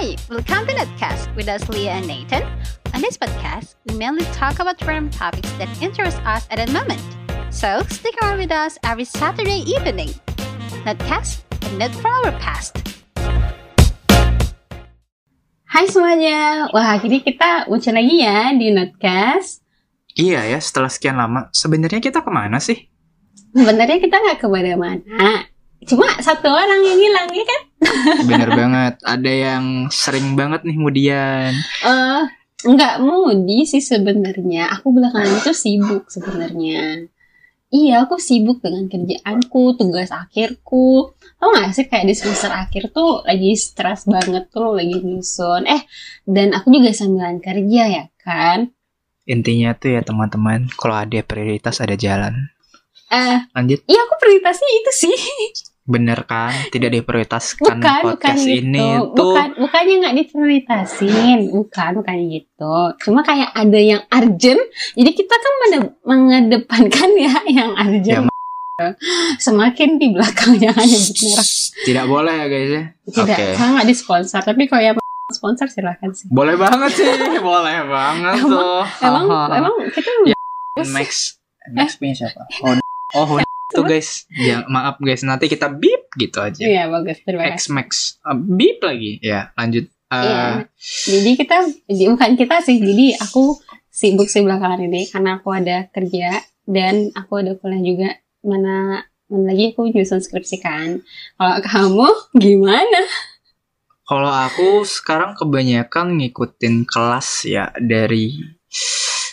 Hi, welcome to Netcast with us, Leah and Nathan. On this podcast, we mainly talk about random topics that interest us at that moment. So stick around with us every Saturday evening. Netcast, a net for our past. Hai semuanya, wah akhirnya kita muncul lagi ya di Notcast. Iya ya, setelah sekian lama, sebenarnya kita ke mana sih? Sebenarnya kita nggak ke mana-mana, cuma satu orang yang hilang ya kan? Bener banget, ada yang sering banget nih kemudian. Eh, nggak mudi sih sebenarnya. Aku belakangan itu sibuk sebenarnya. Iya, aku sibuk dengan kerjaanku, tugas akhirku. Tau gak sih kayak di semester akhir tuh lagi stres banget tuh, lagi nyusun. Eh, dan aku juga sambilan kerja ya kan? Intinya tuh ya teman-teman, kalau ada prioritas ada jalan. Eh, Lanjut, iya aku prioritasnya itu sih. bener kan? Tidak diprioritaskan Bukan, bukan podcast gitu. ini tuh. Bukan, bukannya nggak diprioritasin. Bukan, bukan gitu. Cuma kayak ada yang urgent. Jadi kita kan mengedepankan ya yang urgent. Semakin di belakang jangan nyebut merek. Tidak boleh ya guys ya? Tidak, Oke. saya nggak disponsor. Tapi kalau yang sponsor silahkan sih. Boleh banget sih, boleh banget Emang- tuh. Emang, Haha. emang kita Ya, Max, Max punya siapa? Oh, oh, tuh guys. Ya, maaf guys, nanti kita beep gitu aja. Iya bagus, terima kasih. X Max, Uh, beep lagi. Ya, lanjut. Uh, Iya. Jadi kita, bukan kita sih. Jadi aku sibuk sih belakangan ini karena aku ada kerja dan aku ada kuliah juga. Mana, mana lagi aku nyusun skripsi kan. Kalau kamu gimana? Kalau aku sekarang kebanyakan ngikutin kelas ya dari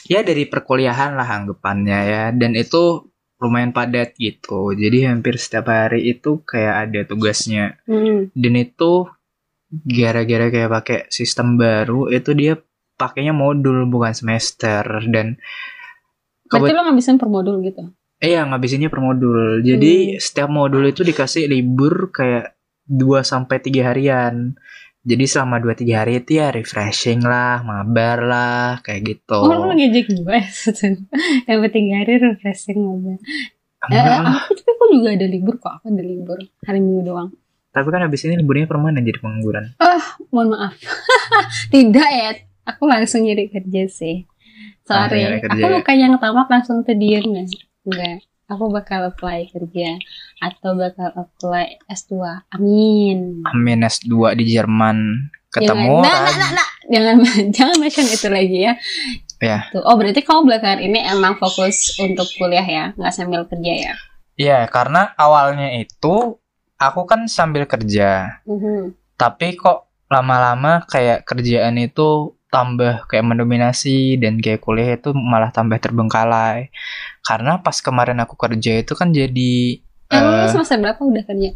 ya dari perkuliahan lah anggapannya ya dan itu lumayan padat gitu. Jadi hampir setiap hari itu kayak ada tugasnya Hmm. dan itu gara-gara kayak pakai sistem baru itu dia pakainya modul bukan semester dan Berarti lo ngabisin per modul gitu? Iya ngabisinnya per modul. Jadi setiap modul itu dikasih libur kayak 2 sampai tiga harian. Jadi selama 2 3 hari itu ya refreshing lah, mabar lah, kayak gitu. Oh, lo ngejek gue Yang tiga hari refreshing ngobrol. Eh, lah. aku tapi aku juga ada libur kok. Aku ada libur hari minggu doang. Tapi kan habis ini liburnya permanen jadi pengangguran. Mohon maaf. Tidak ya. Aku langsung nyari kerja sih. Sorry. nyari kerja Aku ya? bukan yang tamat langsung tuh diem nggak? Enggak. Aku bakal apply kerja atau bakal apply S2. Amin. Amin S2 di Jerman ketemu Jangan, nah, nah, nah, nah. Jangan jangan mention itu lagi ya. Ya. Tuh. Oh berarti kamu belakangan ini emang fokus untuk kuliah ya, nggak sambil kerja ya? Iya, karena awalnya itu aku kan sambil kerja. Mhm. tapi kok lama-lama kayak kerjaan itu tambah kayak mendominasi dan kayak kuliah itu malah tambah terbengkalai karena pas kemarin aku kerja itu kan jadi Emang eh, semester berapa udah kerja?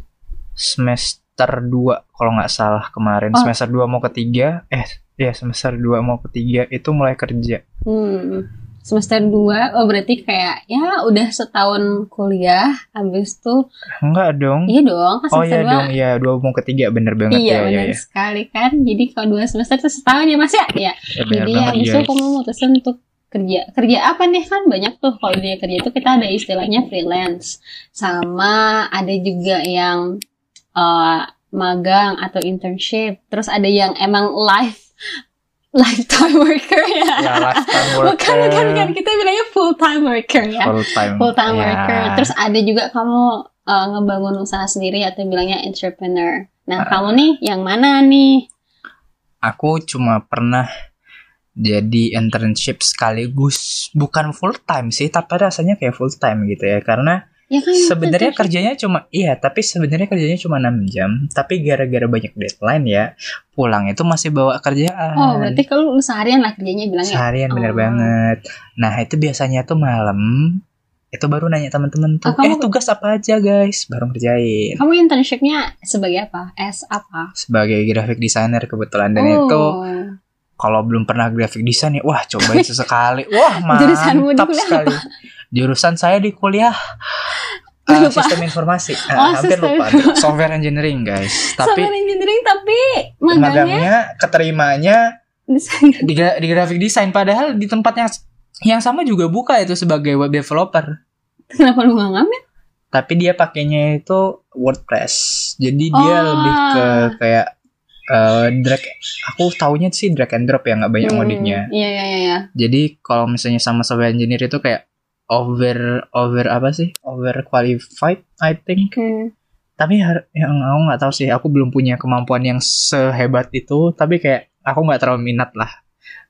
semester 2 kalau nggak salah kemarin Oh. semester 2 mau ketiga eh ya semester 2 mau ketiga itu mulai kerja Hmm. Semester 2, oh berarti kayak ya udah setahun kuliah, habis tuh enggak dong iya dong, kan oh iya 2 dong iya dua mau ketiga bener banget Iya ya ya benar ya, sekali kan. Jadi kalau dua semester itu setahun ya mas ya. Ya. Ya, bener Jadi banget habis itu aku memutuskan untuk kerja. Kerja apa nih kan banyak tuh kalau dunia kerja itu kita ada istilahnya freelance, sama ada juga yang eh, magang atau internship. Terus ada yang emang life lifetime worker ya. ya lifetime Bukan, worker bukan, bukan. Kita bilangnya full time worker ya. full time Full time Ya. worker. Terus ada juga kamu uh, ngebangun usaha sendiri atau bilangnya entrepreneur. Nah, Ah. kamu nih yang mana nih? aku cuma pernah jadi internship sekaligus bukan full time sih tapi rasanya kayak full time gitu ya karena Ya kan sebenarnya kerjanya cuma iya tapi sebenarnya kerjanya cuma 6 jam tapi gara-gara banyak deadline ya pulang itu masih bawa kerjaan Oh, berarti kalau lu seharian lah kerjanya bilangnya. seharian bener Oh. banget nah itu biasanya tuh malam itu baru nanya teman-teman tuh Oh, kamu- eh tugas apa aja guys baru ngerjain Kamu internshipnya sebagai apa? S apa? sebagai graphic designer kebetulan dan oh. itu kalau belum pernah graphic design ya wah cobain sesekali wah mantap sekali jurusan saya di kuliah lupa. sistem informasi Oh, hampir sistem lupa software engineering guys tapi Software engineering tapi magangnya magangnya keterimanya di, gra- di graphic design padahal di tempat yang yang sama juga buka itu sebagai web developer Kenapa lu nggak ngambil? tapi dia pakainya itu WordPress jadi dia Oh. lebih ke kayak eh, drag aku taunya sih drag and drop ya nggak banyak Hmm, modifnya. Iya iya iya. iya. Jadi kalau misalnya sama software engineer itu kayak over over apa sih? Over qualified I think. Hmm. Tapi yang aku nggak tahu sih, aku belum punya kemampuan yang sehebat itu. Tapi kayak aku nggak terlalu minat lah.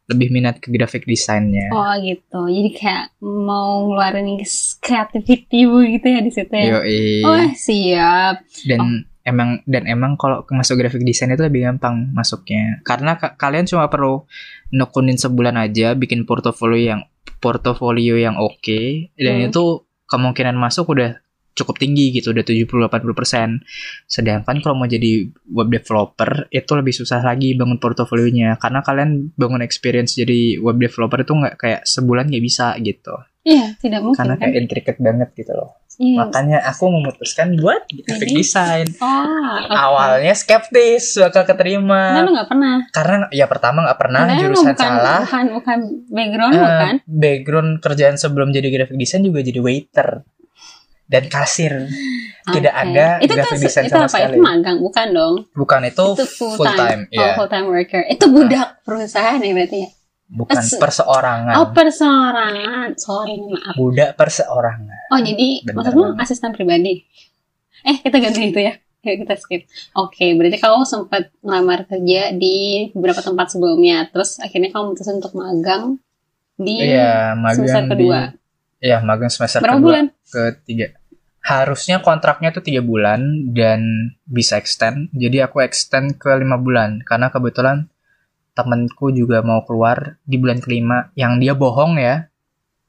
Lebih minat ke graphic desainnya. Oh gitu. Jadi kayak mau ngeluarin creativity gitu ya di situ ya. Yoi. Oh siap. dan emang dan emang kalau masuk graphic design itu lebih gampang masuknya karena ka- kalian cuma perlu nekunin sebulan aja bikin portofolio yang portofolio yang oke dan Hmm. itu kemungkinan masuk udah cukup tinggi gitu udah 70-80% sedangkan kalau mau jadi web developer itu lebih susah lagi bangun portofolionya karena kalian bangun experience jadi web developer itu nggak kayak sebulan nggak bisa gitu Iya tidak mungkin karena kan. kayak intricate banget gitu loh Iya. makanya aku memutuskan buat graphic Jadi- design Oh. oke. awalnya skeptis bakal Karena keterima lu nggak pernah. karena ya pertama nggak pernah Karena jurusan bukan, salah Bukan bukan background Eh, bukan. background kerjaan sebelum jadi graphic design juga jadi waiter dan kasir tidak Oke. ada itu graphic design itu sama apa? sekali. Itu magang bukan dong? bukan itu, itu full, full time. time, ya Oh, full time worker. Itu budak perusahaan ya berarti ya? bukan Pers- perseorangan Oh, perseorangan. Sorry, maaf. budak perseorangan Oh, jadi Bener maksudmu banget. asisten pribadi? Eh, kita ganti itu ya. Yuk kita skip. Oke, berarti kamu sempat ngelamar kerja di beberapa tempat sebelumnya. Terus akhirnya kamu memutuskan untuk magang di iya magang semester kedua. Iya magang semester berapa kedua bulan? ketiga harusnya kontraknya tuh tiga bulan dan bisa extend jadi aku extend ke lima bulan karena kebetulan temenku juga mau keluar di bulan kelima yang dia bohong ya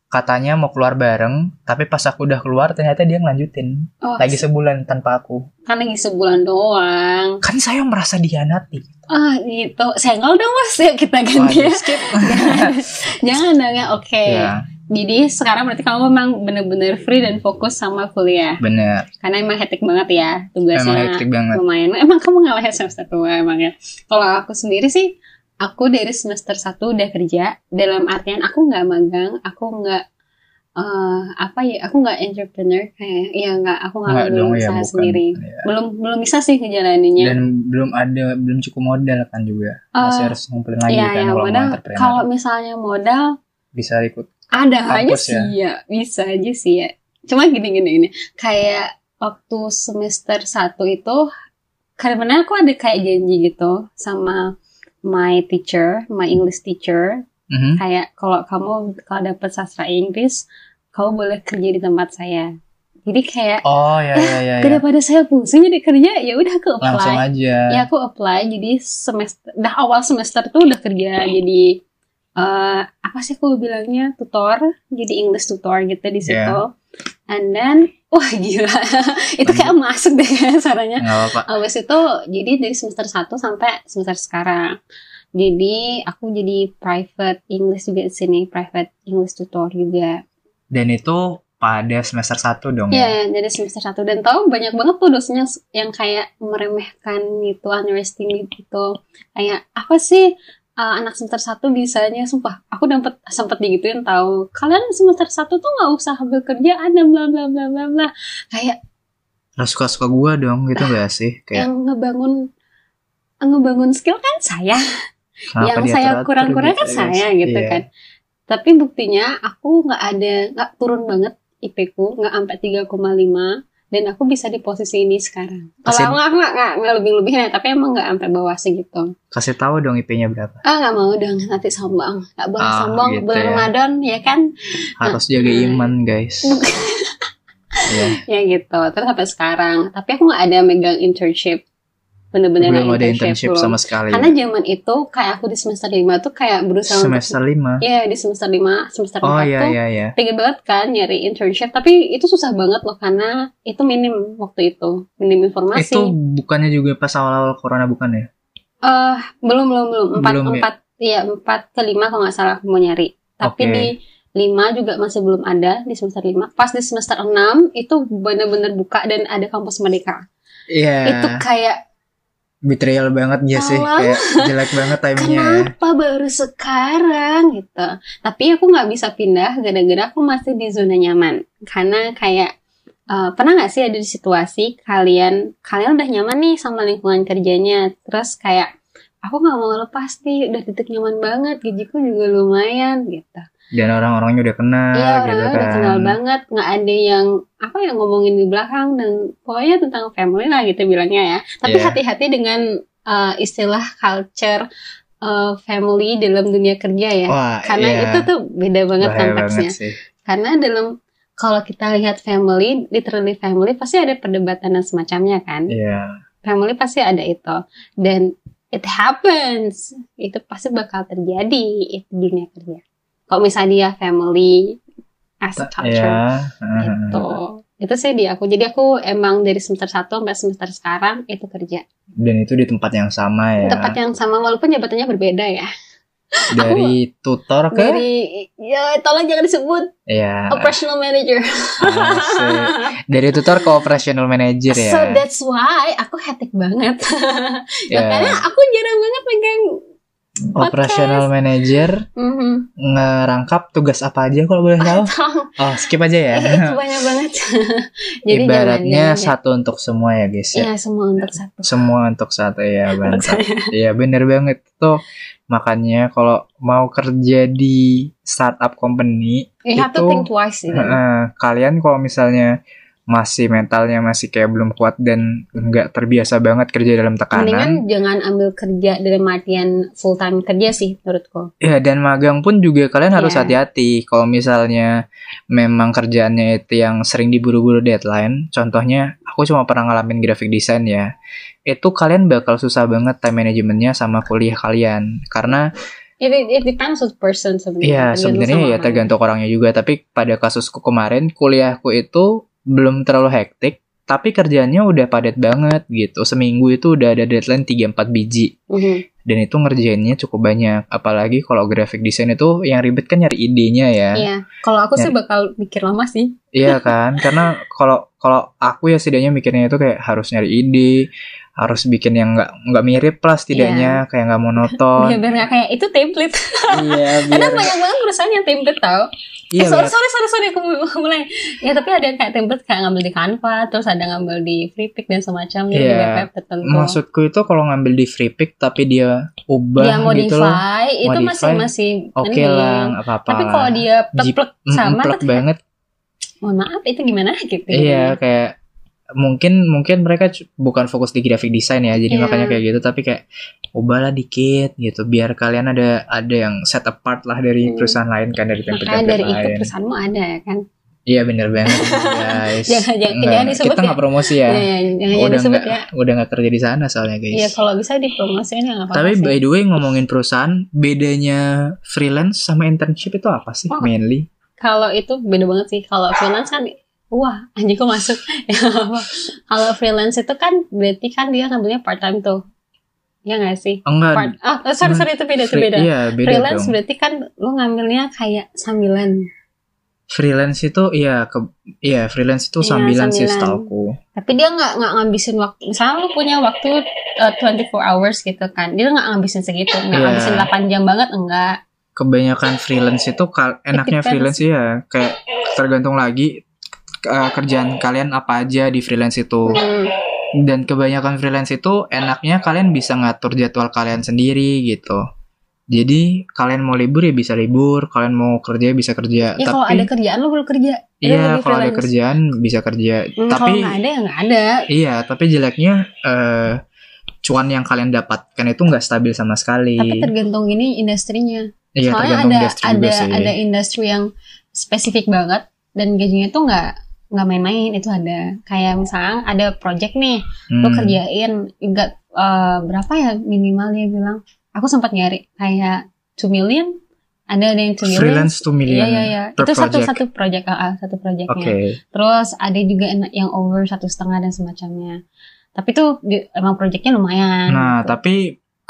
katanya mau keluar bareng tapi pas aku udah keluar ternyata dia ngelanjutin Oh, lagi sebulan tanpa aku kan lagi sebulan doang. kan saya merasa dihianati Ah, gitu. Senggol dong, Mas. Yuk kita ganti ya. di skip Jangan dong ya. Oke. ya Jadi sekarang berarti kamu memang bener-bener free dan fokus sama kuliah. bener Karena emang hektik banget ya emang tugasnya. hektik banget lumayan. Emang kamu ngalahin semester tua emang ya. Kalau aku sendiri sih, aku dari semester 1 udah kerja. Dalam artian aku nggak magang, aku nggak eh, apa ya, aku nggak entrepreneur kayak, ya nggak, aku nggak belum dong ya usaha bukan sendiri. Ya. Belum belum bisa sih ngejalaninnya. dan belum ada belum cukup modal kan juga masih Eh, harus ngumpulin lagi Iya, kan ya, kalau mau modal. Kalau misalnya modal bisa ikut ada Kampus aja ya? sih ya. bisa aja sih ya. Cuma gini gini gini, kayak waktu semester 1 itu karena aku ada kayak janji gitu sama my teacher, my English teacher, Mhm. kayak kalau kamu kalau dapet sastra Inggris, kamu boleh kerja di tempat saya. Jadi kayak Oh ya ya ya. ya. daripada saya pusing jadi kerja, ya udah aku apply. Langsung aja. Ya aku apply jadi semester dah awal semester tuh udah kerja jadi eh apa sih aku bilangnya tutor jadi English tutor gitu di situ. Yeah. And then wah gila itu kayak masuk deh apa-apa. Abis itu jadi dari semester 1 sampai semester sekarang. Jadi aku jadi private English juga di sini, private English tutor juga. Dan itu pada semester 1 dong Iya, ya. jadi semester 1 dan tahu banyak banget tuh dosennya yang kayak meremehkan gitu, underestimate gitu. Kayak apa sih uh, anak semester 1 bisanya sumpah. Aku dapat sempat digituin tahu. Kalian semester 1 tuh nggak usah bekerja ada bla bla bla bla bla. Kayak Lah suka-suka gua dong gitu gak sih? Kayak yang ngebangun ngebangun skill kan saya. kenapa yang saya kurang-kurang kan gitu, saya guys? gitu Iya. kan. Tapi buktinya aku nggak ada nggak turun banget IP ku nggak sampai 3,5 dan aku bisa di posisi ini sekarang. Kasih- Kalau nggak nggak nggak nggak lebih lebihin ya, tapi emang nggak sampai bawah segitu. Kasih tahu dong IP-nya berapa. Ah nggak mau dong nanti sombong, nggak boleh Ah, sombong gitu bulan ya. Ramadan ya kan? Harus jaga Hmm. iman, guys. Iya. ya gitu. Terus sampai sekarang, tapi aku nggak ada megang internship, bener-bener Belum ada internship belum. sama sekali. Karena zaman itu kayak aku di semester 5 tuh kayak berusaha Semester 5. Iya di semester 5, semester 4 Oh iya tuh iya iya. pengen banget kan nyari internship tapi itu susah banget loh karena itu minim waktu itu minim informasi Itu bukannya juga pas awal-awal corona bukan ya? Eh, belum belum belum empat Belum ya? empat iya empat ke lima kalau nggak salah aku mau nyari tapi Oke. di lima juga masih belum ada di semester lima pas di semester enam itu bener-bener buka dan ada kampus merdeka Iya. itu kayak betrayal banget ya sih. Kayak jelek banget timenya ya. kenapa baru sekarang gitu tapi aku nggak bisa pindah gara-gara aku masih di zona nyaman karena kayak eh, pernah nggak sih ada di situasi kalian kalian udah nyaman nih sama lingkungan kerjanya terus kayak aku nggak mau lepas nih udah titik nyaman banget gajiku juga lumayan gitu Dan orang-orangnya udah kenal iya gitu orangnya kan. udah kenal banget nggak ada yang apa yang ngomongin di belakang dan pokoknya tentang family lah gitu bilangnya ya tapi Iya. hati-hati dengan uh, istilah culture uh, family dalam dunia kerja ya Wah, karena iya. itu tuh beda banget Bahaya konteksnya banget sih. karena dalam kalau kita lihat family literally family pasti ada perdebatan dan semacamnya kan Iya. family pasti ada itu dan it happens itu pasti bakal terjadi itu dunia kerja kalau misalnya dia family as a culture. Heeh. gitu itu sih di aku jadi aku emang dari semester 1 sampai semester sekarang itu kerja Dan itu di tempat yang sama ya. tempat yang sama walaupun jabatannya berbeda ya Dari tutor ke dari ya tolong jangan disebut ya. operational manager asik. Dari tutor ke operational manager ya. so that's why aku hectic banget Ya. makanya aku jarang banget pegang Operational manager Mhm. ngerangkap tugas apa aja kalau boleh tahu? Oh, skip aja ya. itu banyak banget jadi Ibaratnya jangan, jangan, satu untuk semua ya guys ya. ya semua untuk satu Semua untuk satu ya saya. Iya bener banget tuh. Makanya kalau mau kerja di startup company you have to Itu- think twice eh, kalian kalau misalnya masih mentalnya masih kayak belum kuat dan nggak terbiasa banget kerja dalam tekanan, mendingan jangan ambil kerja dalam artian full time kerja sih menurutku. Ya dan magang pun juga kalian harus Iya. hati-hati. Kalau misalnya memang kerjaannya itu yang sering diburu-buru deadline, contohnya aku cuma pernah ngalamin graphic design ya, itu kalian bakal susah banget time managementnya sama kuliah kalian. Karena it, it, it depends on person sebenarnya. Iya sebenarnya ya tergantung orangnya juga. Tapi pada kasusku kemarin kuliahku itu belum terlalu hektik tapi kerjaannya udah padat banget gitu. Seminggu itu udah ada deadline 3-4 biji. Mhm. dan itu ngerjainnya cukup banyak. Apalagi kalau graphic design itu yang ribet kan nyari idenya ya. Iya. Kalau aku sih Nyari- bakal mikir lama sih. Iya kan? Karena kalau kalau aku ya setidaknya mikirnya itu kayak harus nyari ide harus bikin yang nggak nggak mirip lah setidaknya kayak nggak monoton biar biar nggak kayak itu template iya karena biar banyak banget perusahaan yang template tau iya eh, sorry, sorry sorry sorry aku mulai ya tapi ada yang kayak template kayak ngambil di Canva terus ada ngambil di Freepik dan semacamnya di Iya. web-web tertentu Maksudku itu kalau ngambil di free pick tapi dia ubah dia gitu loh. modify itu Modify, masih masih Oke mending. lah, nggak apa-apa. tapi kalau dia plek-plek Mm, sama plek kayak, banget. mohon maaf itu gimana gitu Iya, kayak mungkin mungkin mereka bukan fokus di graphic design ya, jadi Iya. makanya kayak gitu. Tapi kayak ubahlah dikit gitu, biar kalian ada ada yang set apart lah dari Hmm. perusahaan lain kan dari makanya template-template dari itu lain. perusahaanmu ada ya kan Iya bener banget guys. Jangan- jangan- Nggak, jangan disebut kita ya. nggak promosi ya. Iya, iya, jangan jangan udah disebut nggak ya udah nggak kerja di sana soalnya guys. Iya kalau bisa dipromosiin ya nggak apa-apa Tapi sih. by the way ngomongin perusahaan, bedanya freelance sama internship itu apa sih Oh. mainly? kalau itu beda banget sih kalau freelance kan wah anjing kok masuk? Kalau freelance itu kan berarti kan dia ngambilnya part time tuh. Ya nggak sih? Enggak. part ah eh, sorry sorry itu beda itu beda. Iya, beda freelance dong. berarti kan lu ngambilnya kayak sambilan. Freelance itu iya ke iya freelance itu Iya, sambilan sih setauku. tapi dia nggak nggak ngabisin waktu misalnya lu punya waktu uh, 24 hours gitu kan dia nggak ngabisin segitu. Nggak Iya. ngabisin 8 jam banget enggak. Kebanyakan freelance itu enaknya freelance ya kayak tergantung lagi uh, kerjaan kalian apa aja di freelance itu. Dan kebanyakan freelance itu enaknya kalian bisa ngatur jadwal kalian sendiri gitu. Jadi kalian mau libur ya bisa libur, kalian mau kerja bisa kerja. ya kalau ada kerjaan lu belum kerja iya kalau ada kerjaan bisa kerja. Hmm, kalau Tapi nggak ada ya nggak ada Iya, tapi jeleknya eh cuan yang kalian dapatkan itu nggak stabil sama sekali. tapi tergantung ini industrinya Iya, soalnya tergantung ada industri ada sih. ada industri yang spesifik banget dan gajinya tuh nggak nggak main-main itu ada kayak misalnya ada project nih lo Hmm. kerjain enggak eh, berapa ya minimal dia bilang aku sempat nyari kayak 2 million ada ada yang 2 million Freelance 2 million iya iya iya per itu satu project. satu project ah, ah, satu projectnya Oke. terus ada juga yang over satu setengah dan semacamnya tapi tuh di- emang projectnya lumayan Nah, gitu. tapi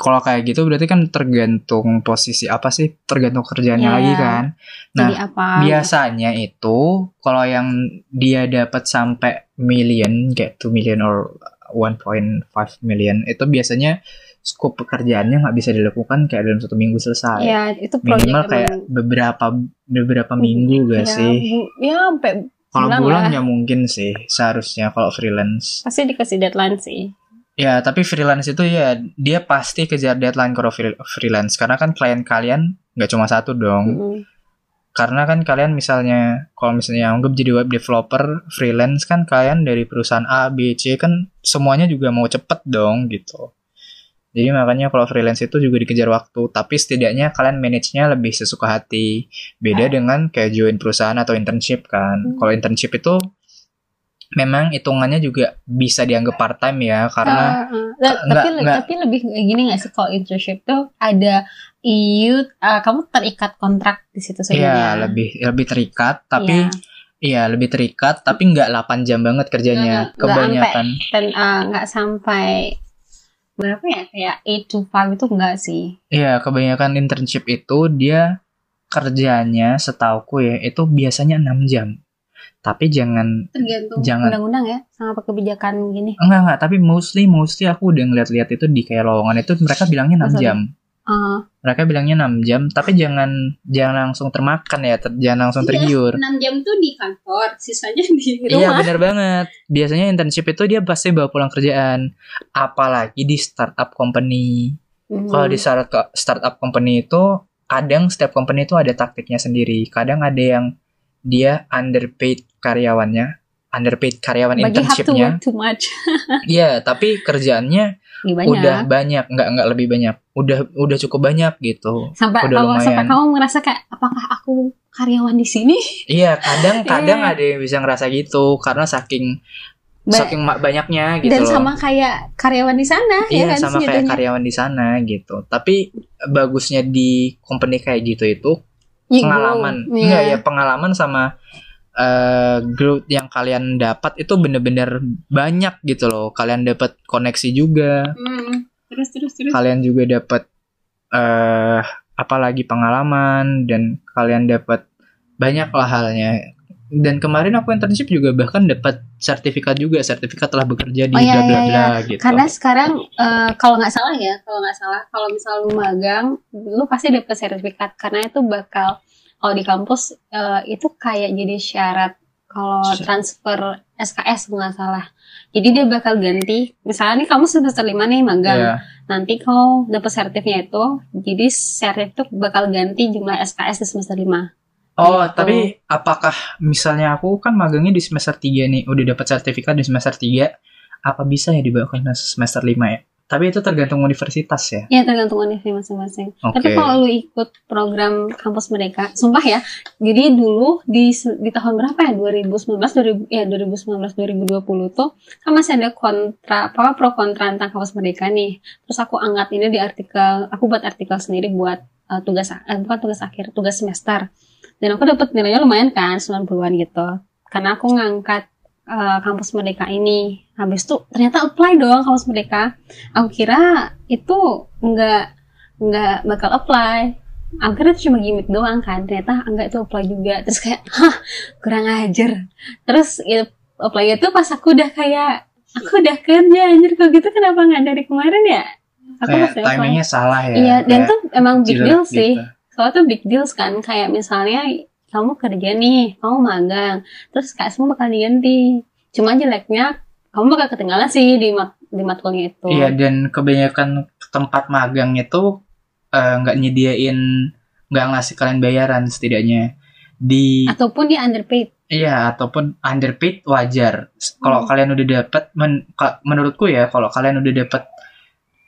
kalau kayak gitu berarti kan tergantung posisi apa sih? Tergantung kerjaannya Iya. lagi kan. jadi Nah, apa biasanya itu kalau yang dia dapat sampai million kayak 2 million or 1.5 million itu biasanya skop pekerjaannya nggak bisa dilakukan kayak dalam satu minggu selesai. ya itu Minimal kayak beberapa beberapa minggu gak ya, sih? bu- ya sampai Kalau bulan ya mungkin sih seharusnya kalau freelance. pasti dikasih deadline sih Ya, tapi freelance itu ya dia pasti kejar deadline kalau free- freelance karena kan klien kalian nggak cuma satu dong. Mm-mm. Karena kan kalian misalnya kalau misalnya anggap jadi web developer freelance kan kalian dari perusahaan A, B, C kan semuanya juga mau cepet dong gitu. Jadi makanya kalau freelance itu juga dikejar waktu, tapi setidaknya kalian manage-nya lebih sesuka hati. Beda dengan kayak join perusahaan atau internship kan. Hmm. Kalau internship itu memang hitungannya juga bisa dianggap part time ya karena Uh, uh. Nah, Nggak- tapi nggak. tapi lebih gini nggak sih kalau internship tuh ada EU uh, kamu terikat kontrak di situ Iya, sebenarnya. lebih lebih terikat, tapi Iya. iya lebih terikat, tapi nggak 8 jam banget kerjanya. Nggak Kebanyakan. dan uh, nggak sampai berapa ya kayak 8 to 5 itu enggak sih. Iya, kebanyakan internship itu dia kerjanya setauku ya itu biasanya 6 jam. Tapi jangan Tergantung Jangan. undang-undang ya sama kebijakan gini. enggak enggak, tapi mostly mostly aku udah ngeliat-liat itu di kayak lowongan itu mereka bilangnya 6 Masa jam. Uh, Mereka bilangnya 6 jam, tapi jangan jangan langsung termakan ya, ter- jangan langsung tergiur. 6 jam tuh di kantor, sisanya di Iya bener banget. Biasanya internship itu dia pasti bawa pulang kerjaan. Apalagi di startup company. Hmm. Kalau di startup startup company itu kadang setiap company itu ada taktiknya sendiri. Kadang ada yang dia underpaid karyawannya, underpaid karyawan bagi have to internshipnya. work too much. Iya, tapi kerjaannya banyak. udah banyak, nggak nggak lebih banyak. Udah udah cukup banyak gitu. sampai udah kalau sampai lumayan. kamu merasa kayak apakah aku karyawan di sini? Iya, kadang kadang Iya. ada yang bisa ngerasa gitu karena saking Ba- saking banyaknya gitu dan loh. sama kayak karyawan di sana ya Iya kan sama kayak karyawan di sana gitu. Tapi bagusnya di company kayak gitu itu Ya, pengalaman. Enggak Iya. ya pengalaman sama eh, growth yang kalian dapat itu bener-bener banyak gitu loh. Kalian dapat koneksi juga. Hmm. Terus terus terus. Kalian juga dapat eh apalagi pengalaman dan kalian dapat banyak lah halnya. Dan kemarin aku internship juga bahkan dapat sertifikat juga, sertifikat telah bekerja di Oh, iya, bla bla iya, bla gitu. Karena sekarang eh, kalau nggak salah ya, kalau nggak salah, kalau misal lu magang, lu pasti dapat sertifikat karena itu bakal kalau di kampus eh, itu kayak jadi syarat kalau transfer SKS nggak salah. Jadi dia bakal ganti. Misalnya nih kamu semester lima nih magang, Iya. nanti kau dapat sertifnya itu, jadi sertif itu bakal ganti jumlah SKS di semester lima. Oh, Gitu. tapi apakah misalnya aku kan magangnya di semester 3 nih, udah dapat sertifikat di semester 3, apa bisa ya dibawa ke semester 5 ya? Tapi itu tergantung universitas ya. Ya tergantung universitas masing-masing. Oke. Tapi kalau lu ikut program kampus mereka, sumpah ya. Jadi dulu di di tahun berapa ya? 2019 2000 ya 2019 2020 tuh kan masih ada kontra apa pro kontra tentang kampus mereka nih. Terus aku angkat ini di artikel, aku buat artikel sendiri buat eh, tugas eh, bukan tugas akhir, tugas semester. Dan aku dapat nilainya lumayan kan, 90-an gitu. Karena aku ngangkat eh, kampus mereka ini. Habis itu ternyata apply dong kampus mereka. Aku kira itu nggak nggak bakal apply. Aku kira itu cuma gimmick doang kan. Ternyata enggak itu apply juga. Terus kayak hah kurang ajar. Terus ya, apply itu pas aku udah kayak aku udah kerja anjir. Kok gitu? Kenapa nggak dari kemarin ya? Aku Kayak apply. timingnya salah ya. iya dan tuh emang big deal sih. gitu. soalnya tuh big deals kan. Kayak misalnya kamu kerja nih kamu magang. Terus kayak semua bakal diganti. Cuma jeleknya kamu bakal ketinggalan sih di mat di matkulnya itu. Iya, dan kebanyakan tempat magang itu eh, nggak nyediain nggak ngasih kalian bayaran setidaknya. Di ataupun dia underpaid. Iya, ataupun underpaid wajar. Kalau Hmm. kalian udah dapat, men- menurutku ya, kalau kalian udah dapat,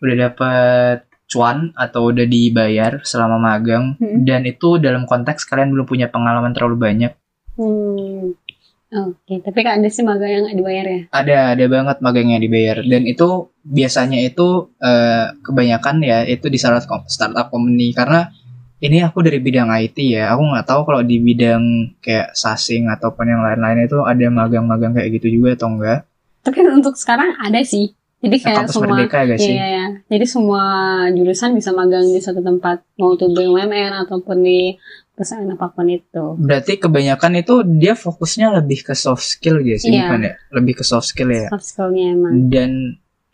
udah dapat cuan atau udah dibayar selama magang, Hmm. dan itu dalam konteks kalian belum punya pengalaman terlalu banyak, Hmm. Oke, tapi kan ada sih magang yang dibayar ya? ada ada banget magang yang dibayar, dan itu biasanya itu eh, kebanyakan ya itu di startup startup company karena ini aku dari bidang IT ya, aku nggak tahu kalau di bidang kayak sasing ataupun yang lain-lain itu ada magang-magang kayak gitu juga atau enggak. Tapi untuk sekarang ada sih. Jadi kayak Kampus semua Merdeka ya gak Iya, sih? iya, iya. Jadi semua jurusan bisa magang di suatu tempat, mau itu BUMN ataupun di perusahaan apa pun itu. Berarti kebanyakan itu dia fokusnya lebih ke soft skill gitu sih, Iya. bukan ya? Lebih ke soft skill ya. Soft skill-nya emang. Dan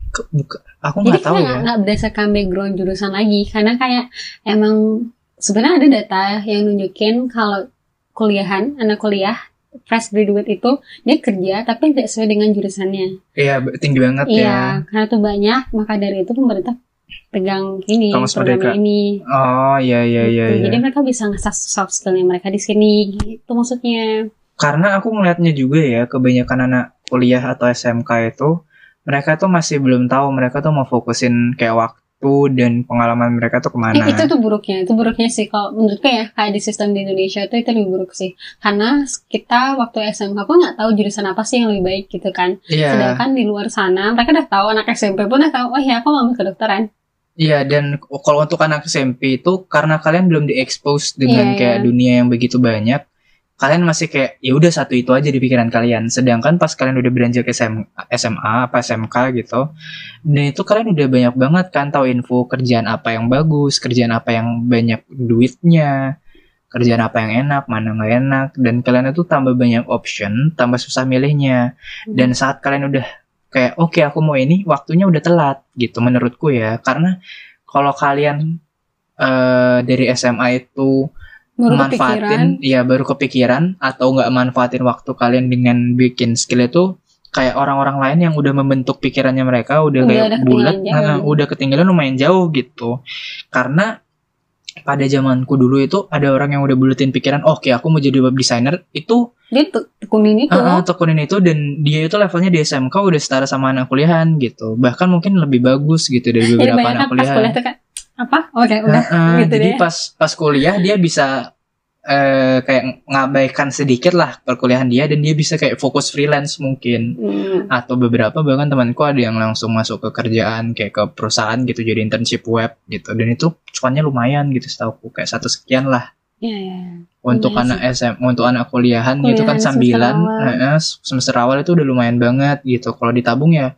ke- buka- aku nggak tahu ya. nggak berdasarkan background jurusan lagi, karena kayak emang sebenarnya ada data yang nunjukin kalau kuliahan, anak kuliah fresh graduate itu dia kerja tapi tidak sesuai dengan jurusannya. Iya, tinggi banget ya. Iya, karena itu banyak, maka dari itu pemerintah pegang ini program Merdeka. ini. Oh, iya iya iya Gitu. iya. Jadi mereka bisa ngasah soft skillnya mereka di sini, gitu maksudnya. Karena aku ngelihatnya juga ya, kebanyakan anak kuliah atau SMK itu mereka tuh masih belum tahu mereka tuh mau fokusin kayak waktu dan pengalaman mereka tuh ke mana. Eh, itu tuh buruknya, itu buruknya sih kalau menurutku ya kayak di sistem di Indonesia itu itu lebih buruk sih. Karena kita waktu SMK pun nggak tahu jurusan apa sih yang lebih baik gitu kan. Iya. Sedangkan di luar sana mereka udah tahu anak SMP pun udah tahu, oh ya aku mau kedokteran. Iya dan kalau untuk anak SMP itu karena kalian belum diekspos dengan Iya, kayak iya. dunia yang begitu banyak, kalian masih kayak ya udah satu itu aja di pikiran kalian. Sedangkan pas kalian udah beranjak SM, SMA apa SMK gitu, dan itu kalian udah banyak banget kan tahu info kerjaan apa yang bagus, kerjaan apa yang banyak duitnya, kerjaan apa yang enak, mana nggak enak, dan kalian itu tambah banyak option, tambah susah milihnya. Dan saat kalian udah kayak oke aku mau ini, waktunya udah telat gitu menurutku ya, karena kalau kalian eh, dari SMA itu Baru kepikiran. manfaatin, ya baru kepikiran atau nggak manfaatin waktu kalian dengan bikin skill itu kayak orang-orang lain yang udah membentuk pikirannya mereka udah, Udah kayak bulat, nah, udah ketinggalan lumayan jauh gitu. Karena pada zamanku dulu itu ada orang yang udah buletin pikiran, oke aku mau jadi web designer itu Dia tekunin itu. Heeh, tekunin itu dan dia itu levelnya di SMK udah setara sama anak kuliahan gitu. Bahkan mungkin lebih bagus gitu dari beberapa anak kuliahan. kuliah kan apa? Oke, udah Heeh, gitu jadi deh. pas pas kuliah dia bisa eh, kayak ngabaikan sedikit lah perkuliahan dia dan dia bisa kayak fokus freelance mungkin Hmm. atau beberapa bahkan temanku ada yang langsung masuk ke kerjaan kayak ke perusahaan gitu jadi internship web gitu dan itu cuannya lumayan gitu setahu kayak satu sekian lah Iya, iya. untuk Lumayan anak SM untuk anak kuliahan gitu kan Kuliahan semester sambilan awal. heeh, semester awal itu udah lumayan banget gitu kalau ditabung ya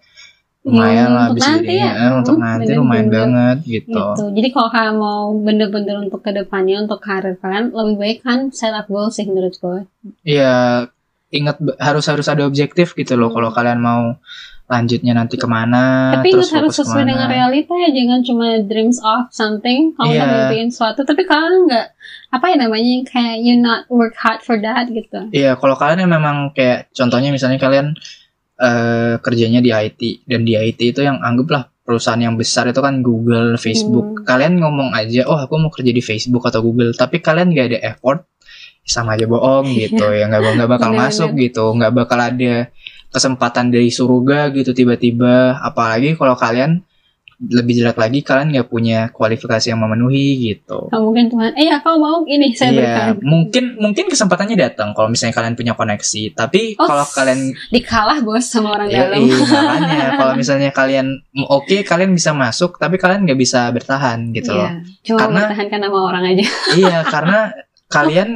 lumayan Hmm, lah untuk bisa nanti ya. heeh, untuk Hmm, nanti bener lumayan banget gitu. Gitu. Jadi kalau kalian mau bener-bener untuk ke depannya untuk karir kalian lebih baik kan set up goal sih menurut gue. Iya ingat harus harus ada objektif gitu loh kalau kalian mau lanjutnya nanti ke mana tapi terus ingat harus sesuai ke mana. dengan realita ya jangan cuma dreams of something kalau Iya. udah mimpiin suatu tapi kalian nggak apa ya namanya kayak you not work hard for that gitu. Iya, kalau kalian yang memang kayak contohnya misalnya kalian eh, kerjanya di IT dan di IT itu yang anggaplah perusahaan yang besar itu kan Google, Facebook. Hmm. Kalian ngomong aja, oh aku mau kerja di Facebook atau Google, tapi kalian gak ada effort, sama aja bohong gitu ya, nggak nggak bakal Bener-bener. masuk gitu, nggak bakal ada kesempatan dari surga gitu tiba-tiba. Apalagi kalau kalian lebih jelek lagi, kalian nggak punya kualifikasi yang memenuhi gitu. Kamu mungkin Tuhan, eh ya kau mau ini saya Iya, berikan. mungkin mungkin kesempatannya datang kalau misalnya kalian punya koneksi. Tapi Oh, kalau kalian Dikalah bos sama orang ya, dalam. iya, makanya kalau misalnya kalian oke kalian bisa masuk, tapi kalian nggak bisa bertahan gitu loh. Iya, cuma Karena- bertahankan nama orang aja. iya, karena kalian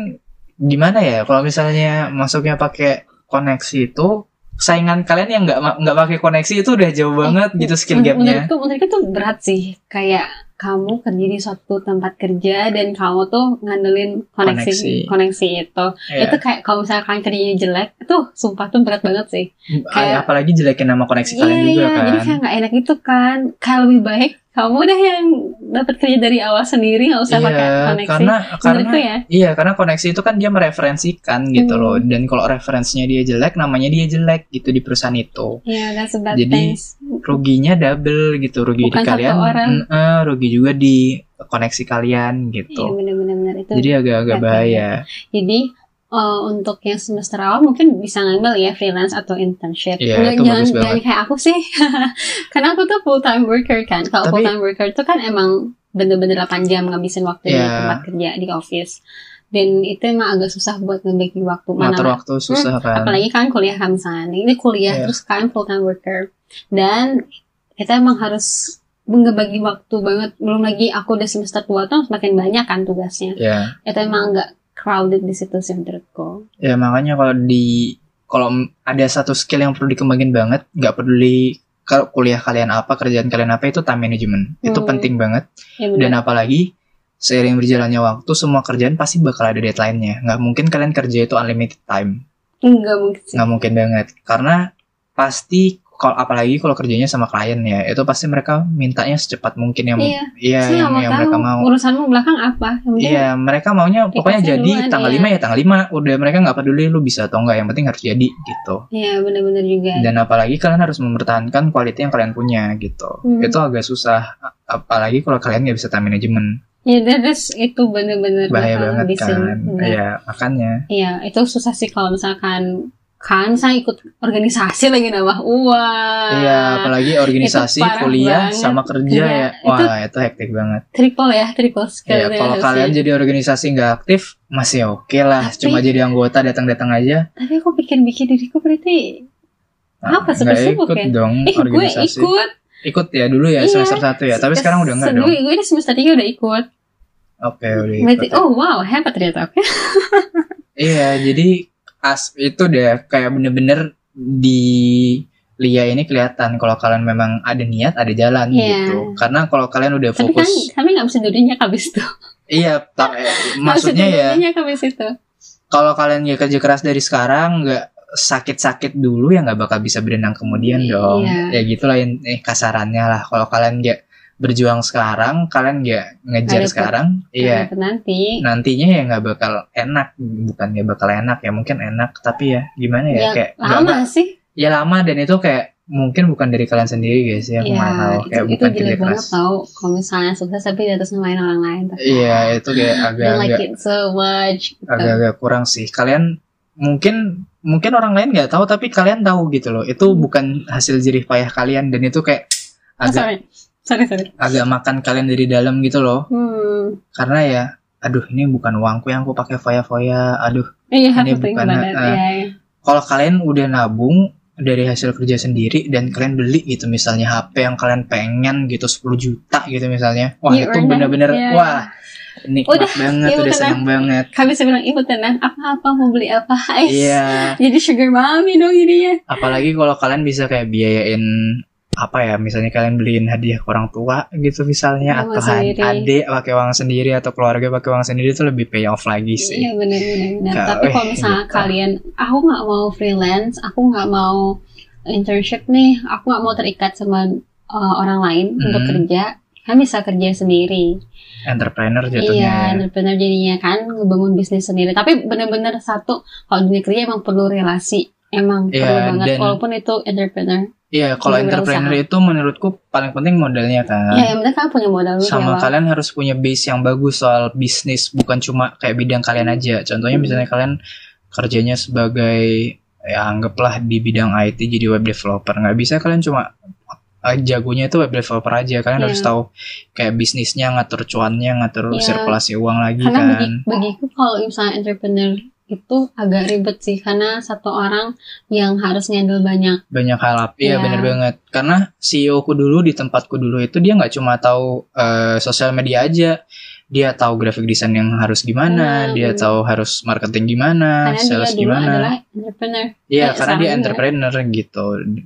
gimana ya? Kalau misalnya masuknya pakai koneksi itu saingan kalian yang nggak nggak pakai koneksi itu udah jauh banget gitu skill gapnya. Menurutku, menurutku tuh berat sih. Kayak kamu kerja di suatu tempat kerja dan kamu tuh ngandelin koneksi Koneksi. koneksi, itu. Iya. Itu kayak kalau misalnya kalian kerjanya jelek, itu sumpah tuh berat banget sih. kayak- apalagi jelekin nama koneksi kalian Iya, juga iya. kan. Jadi kayak nggak enak itu kan. Kayak lebih baik kamu udah yang dapat kerja dari awal sendiri, nggak usah pakai Iya, koneksi. karena karena Menurutku ya. Iya, karena koneksi itu kan dia mereferensikan gitu Hmm. loh. Dan kalau referensinya dia jelek, namanya dia jelek gitu di perusahaan itu. Iya, that's a bad Jadi, things. Ruginya double gitu, rugi Bukan di kalian, orang. eh, rugi juga di koneksi kalian Iya, gitu. benar-benar itu. Jadi agak-agak bahaya. Jadi eh, untuk yang semester awal mungkin bisa ngambil ya freelance atau internship. Iya, Nggak- itu jangan, jangan kayak aku sih. Karena aku tuh full time worker kan. Kalau Tapi- full time worker tuh kan emang bener-bener 8 jam ngabisin waktu di Iya. tempat kerja di office. Dan itu emang agak susah buat ngebagi waktu mana. Waktu susah kan. Apalagi kan kuliah kan misalnya. Ini kuliah Iya. terus kalian full time worker. Dan kita emang harus ngebagi waktu banget. Belum lagi aku udah semester tua tuh semakin banyak kan tugasnya. Ya, Itu emang agak crowded di situ sih menurutku. ya makanya kalau di kalau ada satu skill yang perlu dikembangin banget, nggak peduli kalau kuliah kalian apa, kerjaan kalian apa itu time management. Itu Hmm. penting banget. Ya, Dan apalagi seiring berjalannya waktu semua kerjaan pasti bakal ada deadline-nya. Nggak mungkin kalian kerja itu unlimited time. Enggak mungkin sih. Nggak mungkin banget. Karena pasti kalau apalagi kalau kerjanya sama klien ya itu pasti mereka mintanya secepat mungkin yang Iya. iya yang, yang mau mereka mau urusanmu belakang apa. Yang Iya, mereka maunya pokoknya jadi duluan, tanggal iya. 5 ya tanggal 5. Udah mereka nggak peduli lu bisa atau enggak, yang penting harus jadi gitu. Iya benar-benar juga. Dan apalagi kalian harus mempertahankan kualitas yang kalian punya gitu. Hmm. Itu agak susah apalagi kalau kalian nggak bisa time management. Ya terus itu benar-benar Bahaya banget habisin. kan. Benar. Iya, makanya. Iya, itu susah sih kalau misalkan kan saya ikut organisasi lagi nambah uang. Iya, apalagi organisasi, kuliah banget. sama kerja Iya, ya. Wah, itu, hektik banget. Triple ya, triple sekali. Ya, kalau kalian jadi organisasi nggak aktif, masih oke lah. Tapi- Cuma jadi anggota datang-datang aja. Tapi aku pikir-pikir diriku berarti Nah, Apa, nggak sibuk-sibuk ikut ya? dong eh gue organisasi. ikut. Ikut ya dulu ya Iya. semester 1 ya. Tapi sekarang udah enggak dong. Gue, gue ini semester 3 udah ikut. Oke, udah ikut. Berarti, oh wow, hebat ternyata. Oke. Iya, jadi as itu deh kayak bener-bener di Lia ini kelihatan kalau kalian memang ada niat, ada jalan Iya. gitu. Karena kalau kalian udah Tapi kan fokus, kami nggak bisa duduknya habis itu. iya, tak, eh, maksudnya ya habis itu. kalau kalian ya kerja keras dari sekarang nggak sakit-sakit dulu ya nggak bakal bisa berenang kemudian Iya. dong. Ya gitulah eh, kasarannya lah. Kalau kalian nggak berjuang sekarang, kalian nggak ngejar Ada sekarang, iya nanti. nantinya ya nggak bakal enak bukan nggak bakal enak ya mungkin enak tapi ya gimana ya, Ya, kayak lama nggak- sih. ya lama dan itu kayak mungkin bukan dari kalian sendiri guys ya tahu itu, kayak itu bukan jelek kerja banget keras tau kalau misalnya sukses tapi di atas nyalain orang lain. Iya itu kayak I don't agak-agak like it so much. gitu. agak-agak kurang sih kalian mungkin mungkin orang lain nggak tahu tapi kalian tahu gitu loh itu Hmm. bukan hasil jerih payah kalian dan itu kayak Oh, agak sorry. Sorry, sorry. agak makan kalian dari dalam gitu loh. Hmm. karena ya aduh ini bukan uangku yang aku pakai foya-foya. Aduh Iya, Ini bukan, uh, kalau kalian udah nabung dari hasil kerja sendiri dan kalian beli gitu misalnya HP yang kalian pengen gitu 10 juta gitu misalnya. Wah You itu bener-bener Iya, wah nikmat Udah, banget iya, udah tenang. senang banget. Kami bilang ibu tenang apa-apa mau beli apa? Iya. Jadi sugar mommy dong jadinya. apalagi kalau kalian bisa kayak biayain apa ya misalnya kalian beliin hadiah ke orang tua gitu misalnya Uang atau sendiri. adik pakai uang sendiri atau keluarga pakai uang sendiri itu lebih pay off lagi sih Iya benar benar Tapi kalau misalnya gitu. kalian, aku nggak mau freelance, aku nggak mau internship nih, aku nggak mau terikat sama uh, orang lain untuk Hmm. kerja. Kan bisa kerja sendiri. entrepreneur jatuhnya Iya, ya. entrepreneur jadinya kan ngebangun bisnis sendiri. Tapi benar-benar satu kalau dunia kerja emang perlu relasi. Emang Iya, perlu banget dan- walaupun itu entrepreneur. Iya, kalau entrepreneur itu menurutku paling penting modalnya kan. Ya, yang penting kan punya modal dulu Sama ya, kalian harus punya base yang bagus soal bisnis, bukan cuma kayak bidang kalian aja. Contohnya Hmm. misalnya kalian kerjanya sebagai ya anggaplah di bidang IT jadi web developer. Nggak bisa kalian cuma eh, jagonya itu web developer aja. Kalian Iya. harus tahu kayak bisnisnya, ngatur cuannya, ngatur Iya. sirkulasi uang lagi Karena kan. bagi, bagiku kalau misalnya entrepreneur itu agak ribet sih karena satu orang yang harus ngendel banyak. banyak hal iya Iya. bener banget karena CEO ku dulu di tempatku dulu itu dia nggak cuma tahu eh, sosial media aja dia tahu graphic design yang harus gimana Hmm, dia tahu harus marketing gimana Karena sales dia gimana adalah entrepreneur. iya eh, karena dia entrepreneur gitu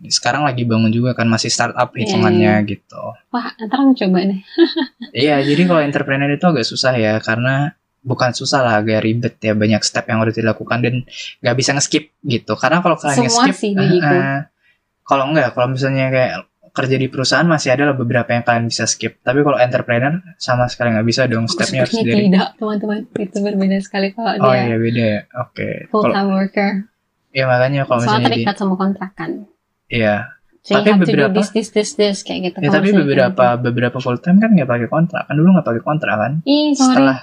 sekarang lagi bangun juga kan masih startup Iya, hitungannya gitu Wah, ntar coba deh. iya jadi kalau entrepreneur itu agak susah ya karena bukan susah lah agak ribet ya banyak step yang harus dilakukan dan nggak bisa nge-skip gitu karena kalau kalian nge-skip sih eh, kalau enggak kalau misalnya kayak kerja di perusahaan masih ada lah beberapa yang kalian bisa skip tapi kalau entrepreneur sama sekali nggak bisa dong stepnya harus dari tidak, teman-teman. Itu berbeda sekali kalau oh dia iya beda ya oke full kalau time worker. ya makanya kalau misalnya terikat sama kontrakan. iya So Tapi beberapa- this, this, this, this kayak gitu. ya tapi beberapa kayak beberapa full time kan nggak pakai kontrak kan dulu nggak pakai kontrak kan gitu. Ih, sorry. setelah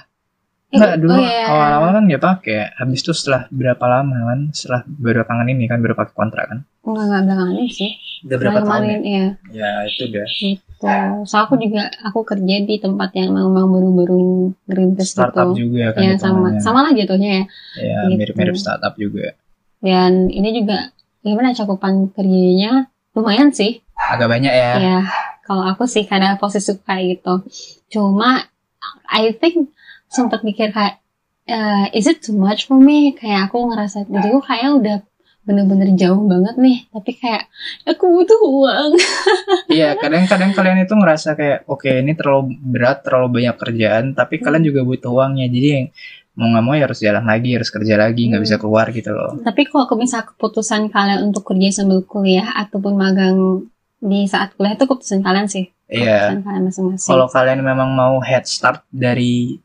Enggak, dulu oh, iya. awal-awal kan nggak pakai. Habis itu setelah berapa lama kan? Setelah belakangan ini kan baru pakai kontrak kan? Enggak, enggak belakangan ini sih. Udah berapa tahun ya? Iya. Ya itu udah Gitu. So aku juga aku kerja di tempat yang memang baru-baru startup gitu. juga kan Ya sama sama lah jatuhnya ya. Ya gitu. mirip-mirip startup juga. Dan ini juga gimana cakupan kerjanya lumayan sih. Agak banyak ya. Ya, kalau aku sih karena posisi kayak gitu. Cuma I think sempat mikir kayak eh, is it too much for me? Kayak aku ngerasa diriku kayak udah bener-bener jauh banget nih tapi kayak aku butuh uang Iya, kadang-kadang kalian itu ngerasa kayak oke ini terlalu berat, terlalu banyak kerjaan, tapi kalian juga butuh uangnya. Jadi yang mau nggak mau ya harus jalan lagi harus kerja lagi nggak Hmm. bisa keluar gitu loh Tapi kalau misal keputusan kalian untuk kerja sambil kuliah ataupun magang di saat kuliah itu keputusan kalian sih. iya Keputusan kalian masing-masing. kalau kalian memang mau head start dari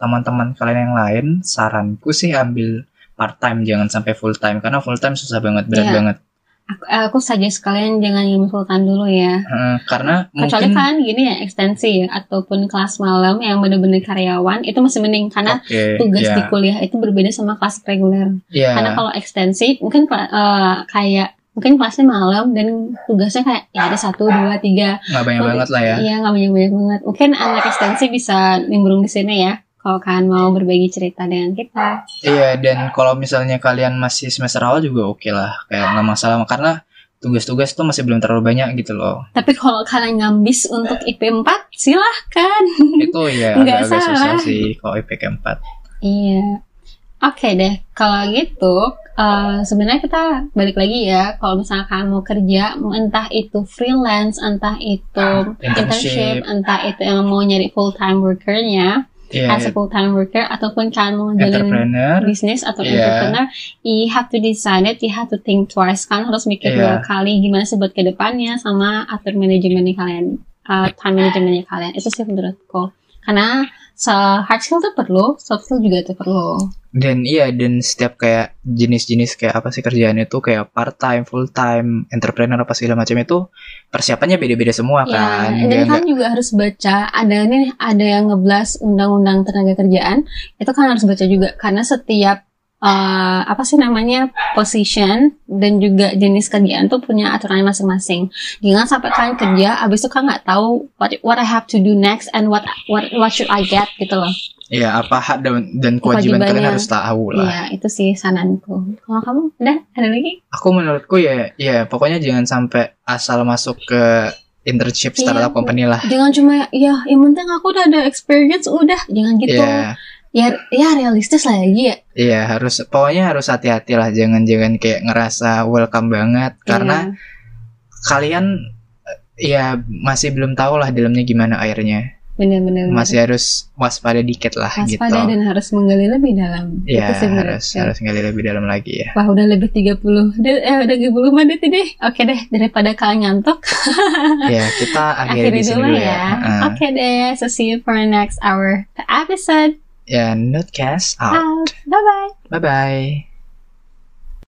teman-teman kalian yang lain saranku sih ambil part time jangan sampai full time karena full time susah banget berat Iya. banget aku, aku saja sekalian jangan ngambil full time dulu ya. Eh, karena Kecuali mungkin kalian gini ya ekstensi ya ataupun kelas malam yang bener-bener karyawan itu masih mending karena Oke, tugas ya, di kuliah itu berbeda sama kelas reguler. ya, Karena kalau ekstensi mungkin eh, kayak mungkin kelasnya malam dan tugasnya kayak ya ada satu dua tiga nggak banyak banget lah ya Iya nggak banyak banyak banget. Mungkin anak ekstensi bisa nimbrung di sini ya. Kalau kalian mau berbagi cerita dengan kita. Iya dan kalau misalnya kalian masih semester awal juga oke lah kayak nggak masalah karena tugas-tugas tuh masih belum terlalu banyak gitu loh Tapi kalau kalian ngambis untuk IP 4 silahkan. itu ya Nggak agak-agak susah sih kalau IPK 4 Iya. Oke deh, kalau gitu eh, sebenarnya kita balik lagi ya. Kalau misalnya kamu mau kerja, entah itu freelance, entah itu internship, Internship. entah itu yang mau nyari full time workernya, Iya as a full time worker, ataupun kalian mau entrepreneur bisnis atau Iya. entrepreneur, you have to decide it, you have to think twice kan harus mikir dua Iya. kali gimana sih buat ke depannya sama atur manajemennya kalian, uh, time manajemennya kalian itu sih menurutku. Karena hard skill tuh perlu, soft skill juga tuh perlu. dan iya dan setiap kayak jenis-jenis kayak apa sih kerjaan itu kayak part time full time entrepreneur apa segala macam itu persiapannya beda-beda semua Ya, kan dan kan juga harus baca. Ada nih, ada yang ngeblas undang-undang tenaga kerjaan. Itu kan harus baca juga karena setiap uh, apa sih namanya position dan juga jenis kerjaan tuh punya aturannya masing-masing. Jangan sampai kalian kerja, abis itu kan nggak tahu what what I have to do next and what what what should I get gitu loh. Iya, apa hak dan, dan kewajiban kalian harus tahu lah. Iya, itu sih sananku. Kalau kamu, udah ada lagi? Aku menurutku ya, ya pokoknya jangan sampai asal masuk ke internship Iya. startup company lah. Jangan cuma ya, yang penting aku udah ada experience, udah jangan gitu. Iya, Ya, ya realistis lah lagi ya. iya harus pokoknya harus hati-hati lah, jangan-jangan kayak ngerasa welcome banget karena Iya. kalian eh, ya masih belum tahu lah dalamnya gimana airnya. bener-bener Masih harus waspada dikit lah gitu. waspada dan harus menggali lebih dalam. Iya, Itu harus saya. harus ngali lebih dalam lagi ya. Wah udah lebih 30 De- eh udah 30 menit deh. Oke deh daripada kalian ngantuk ya, kita akhiri, akhiri di sini dulu dulu ya. ya. Heeh. Oke deh, so see you for next hour episode. Ya, Notecast out. Out. Bye bye. Bye bye.